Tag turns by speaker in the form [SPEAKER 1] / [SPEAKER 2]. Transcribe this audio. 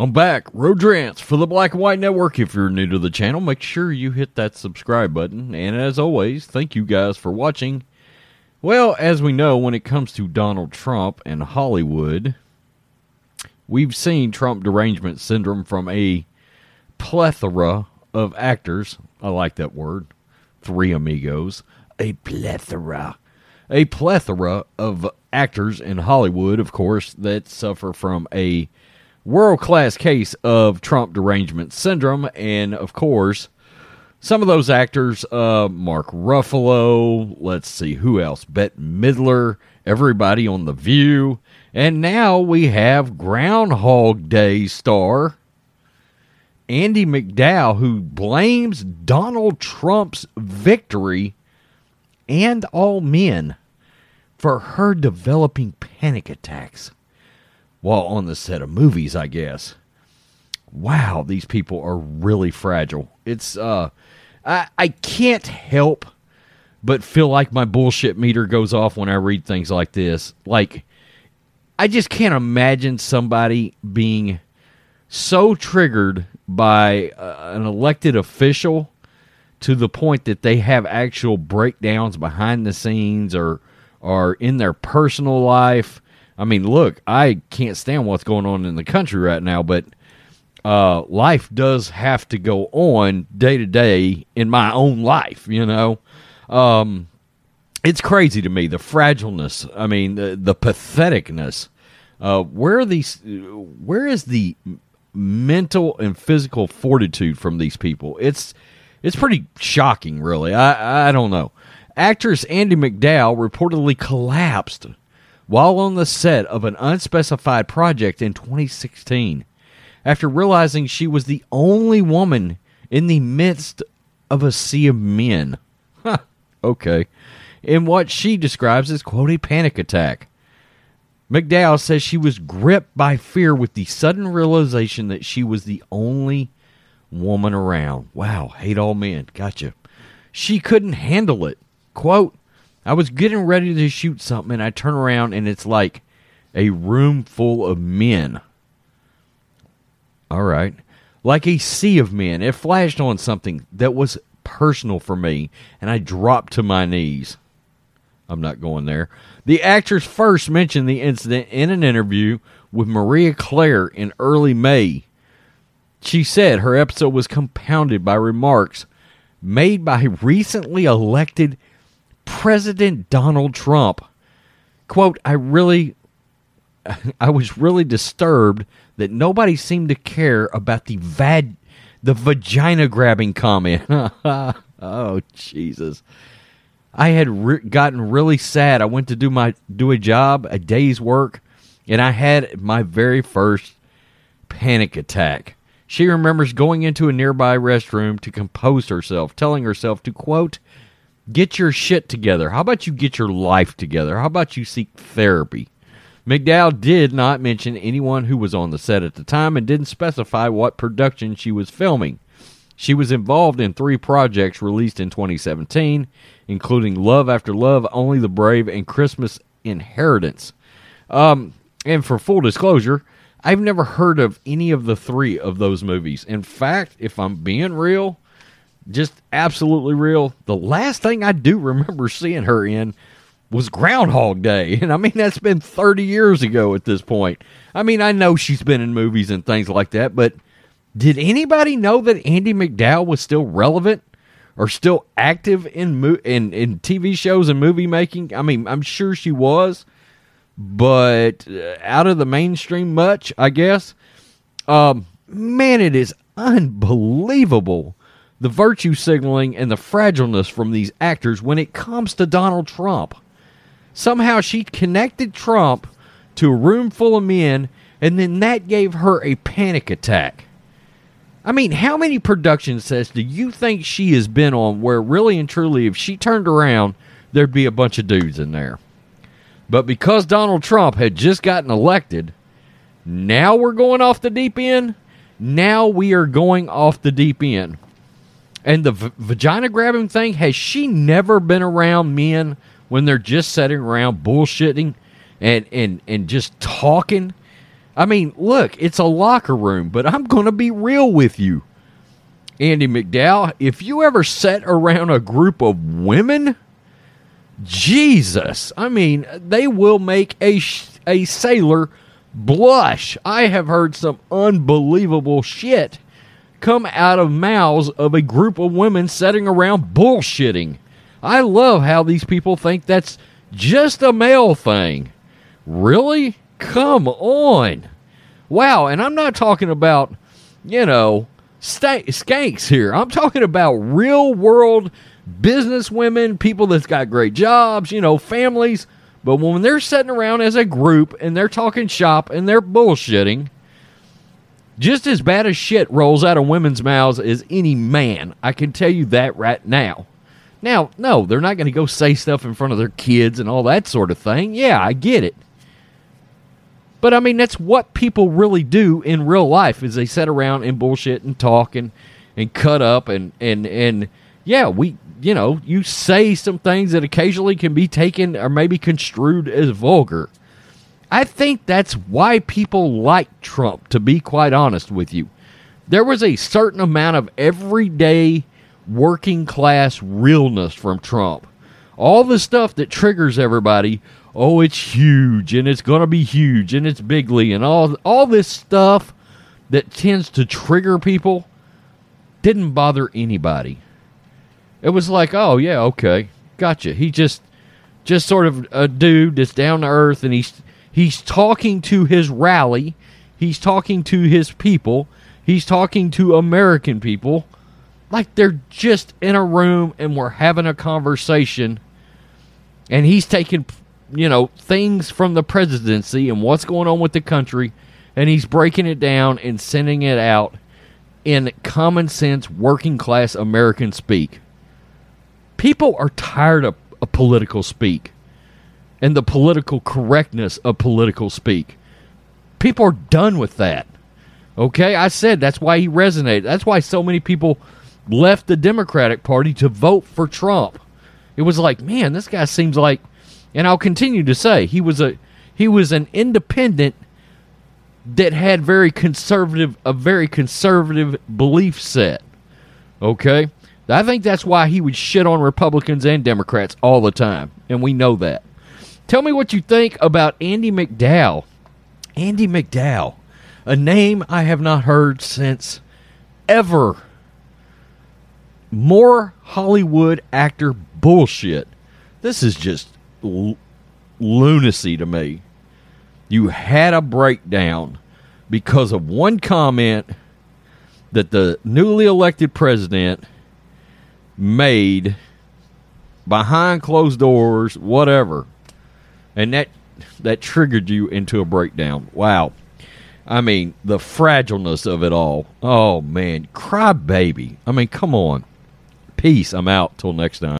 [SPEAKER 1] I'm back. Rodrance for the Black and White Network. If you're new to the channel, make sure you hit that subscribe button. And as always, thank you guys for watching. Well, as we know, when it comes to Donald Trump and Hollywood, we've seen Trump derangement syndrome from a plethora of actors. I like that word. Three amigos. A plethora. A plethora of actors in Hollywood, of course, that suffer from a world class case of Trump derangement syndrome. And of course, some of those actors, uh, Mark Ruffalo, let's see who else, Bette Midler, everybody on The View. And now we have Groundhog Day star Andie MacDowell, who blames Donald Trump's victory and all men for her developing panic attacks while on the set of movies, I guess. Wow, these people are really fragile. It's uh I I can't help but feel like my bullshit meter goes off when I read things like this. Like I just can't imagine somebody being so triggered by uh, an elected official to the point that they have actual breakdowns behind the scenes or or in their personal life I mean, look, I can't stand what's going on in the country right now, but uh, life does have to go on day to day in my own life, you know. Um, it's crazy to me the fragileness. I mean, the, the patheticness. Uh, where are these? Where is the mental and physical fortitude from these people? It's it's pretty shocking, really. I I don't know. Actress Andie MacDowell reportedly collapsed while on the set of an unspecified project in 2016 after realizing she was the only woman in the midst of a sea of men. okay. In what she describes as, quote, a panic attack. MacDowell says she was gripped by fear with the sudden realization that she was the only woman around. Wow, hate all men. Gotcha. She couldn't handle it. Quote, I was getting ready to shoot something, and I turn around, and it's like a room full of men. All right. Like a sea of men. It flashed on something that was personal for me, and I dropped to my knees. I'm not going there. The actress first mentioned the incident in an interview with Marie Claire in early May. She said her episode was compounded by remarks made by recently elected President Donald Trump. Quote, I really I was really disturbed that nobody seemed to care about the vad the vagina grabbing comment. oh Jesus. I had re- gotten really sad. I went to do my do a job, a day's work, and I had my very first panic attack. She remembers going into a nearby restroom to compose herself, telling herself to quote Get your shit together. How about you get your life together? How about you seek therapy? MacDowell did not mention anyone who was on the set at the time and didn't specify what production she was filming. She was involved in three projects released in 2017, including Love After Love, Only the Brave, and Christmas Inheritance. Um, and for full disclosure, I've never heard of any of the three of those movies. In fact, if I'm being real, just absolutely real. The last thing I do remember seeing her in was Groundhog Day. And I mean, that's been 30 years ago at this point. I mean, I know she's been in movies and things like that, but did anybody know that Andie MacDowell was still relevant or still active in, mo- in, in TV shows and movie making? I mean, I'm sure she was, but uh, out of the mainstream much, I guess. Um, man, it is unbelievable the virtue signaling and the fragileness from these actors when it comes to Donald Trump. Somehow she connected Trump to a room full of men, and then that gave her a panic attack. I mean, how many production sets do you think she has been on where really and truly, if she turned around, there'd be a bunch of dudes in there? But because Donald Trump had just gotten elected, now we're going off the deep end. Now we are going off the deep end. And the v- vagina grabbing thing, has she never been around men when they're just sitting around bullshitting and, and, and just talking? I mean, look, it's a locker room, but I'm going to be real with you. Andie MacDowell, if you ever sat around a group of women, Jesus, I mean, they will make a a sailor blush. I have heard some unbelievable shit come out of mouths of a group of women sitting around bullshitting. I love how these people think that's just a male thing. Really? Come on. Wow, and I'm not talking about, you know, stank, skanks here. I'm talking about real world business women, people that's got great jobs, you know, families. But when they're sitting around as a group and they're talking shop and they're bullshitting, just as bad as shit rolls out of women's mouths as any man. I can tell you that right now. Now, no, they're not going to go say stuff in front of their kids and all that sort of thing. Yeah, I get it. But I mean, that's what people really do in real life is they sit around and bullshit and talk and, and cut up and, and, and yeah, we you know, you say some things that occasionally can be taken or maybe construed as vulgar. I think that's why people like Trump, to be quite honest with you. There was a certain amount of everyday working class realness from Trump. All the stuff that triggers everybody, oh, it's huge and it's going to be huge and it's bigly and all all this stuff that tends to trigger people didn't bother anybody. It was like, oh yeah, okay, gotcha. He just just sort of a dude that's down to earth, and he's he's talking to his rally, he's talking to his people, he's talking to American people, like they're just in a room and we're having a conversation, and he's taking you know things from the presidency and what's going on with the country, and he's breaking it down and sending it out in common sense working class American speak. People are tired of, of political speak and the political correctness of political speak. People are done with that. Okay, I said that's why he resonated. That's why so many people left the Democratic Party to vote for Trump. It was like, man, this guy seems like and I'll continue to say he was a he was an independent that had very conservative a very conservative belief set. Okay? I think that's why he would shit on Republicans and Democrats all the time, and we know that. Tell me what you think about Andie MacDowell. Andie MacDowell, a name I have not heard since ever. More Hollywood actor bullshit. This is just l- lunacy to me. You had a breakdown because of one comment that the newly elected president made behind closed doors, whatever. And that that triggered you into a breakdown. Wow. I mean, the fragileness of it all. Oh man, cry baby. I mean, come on. Peace. I'm out till next time.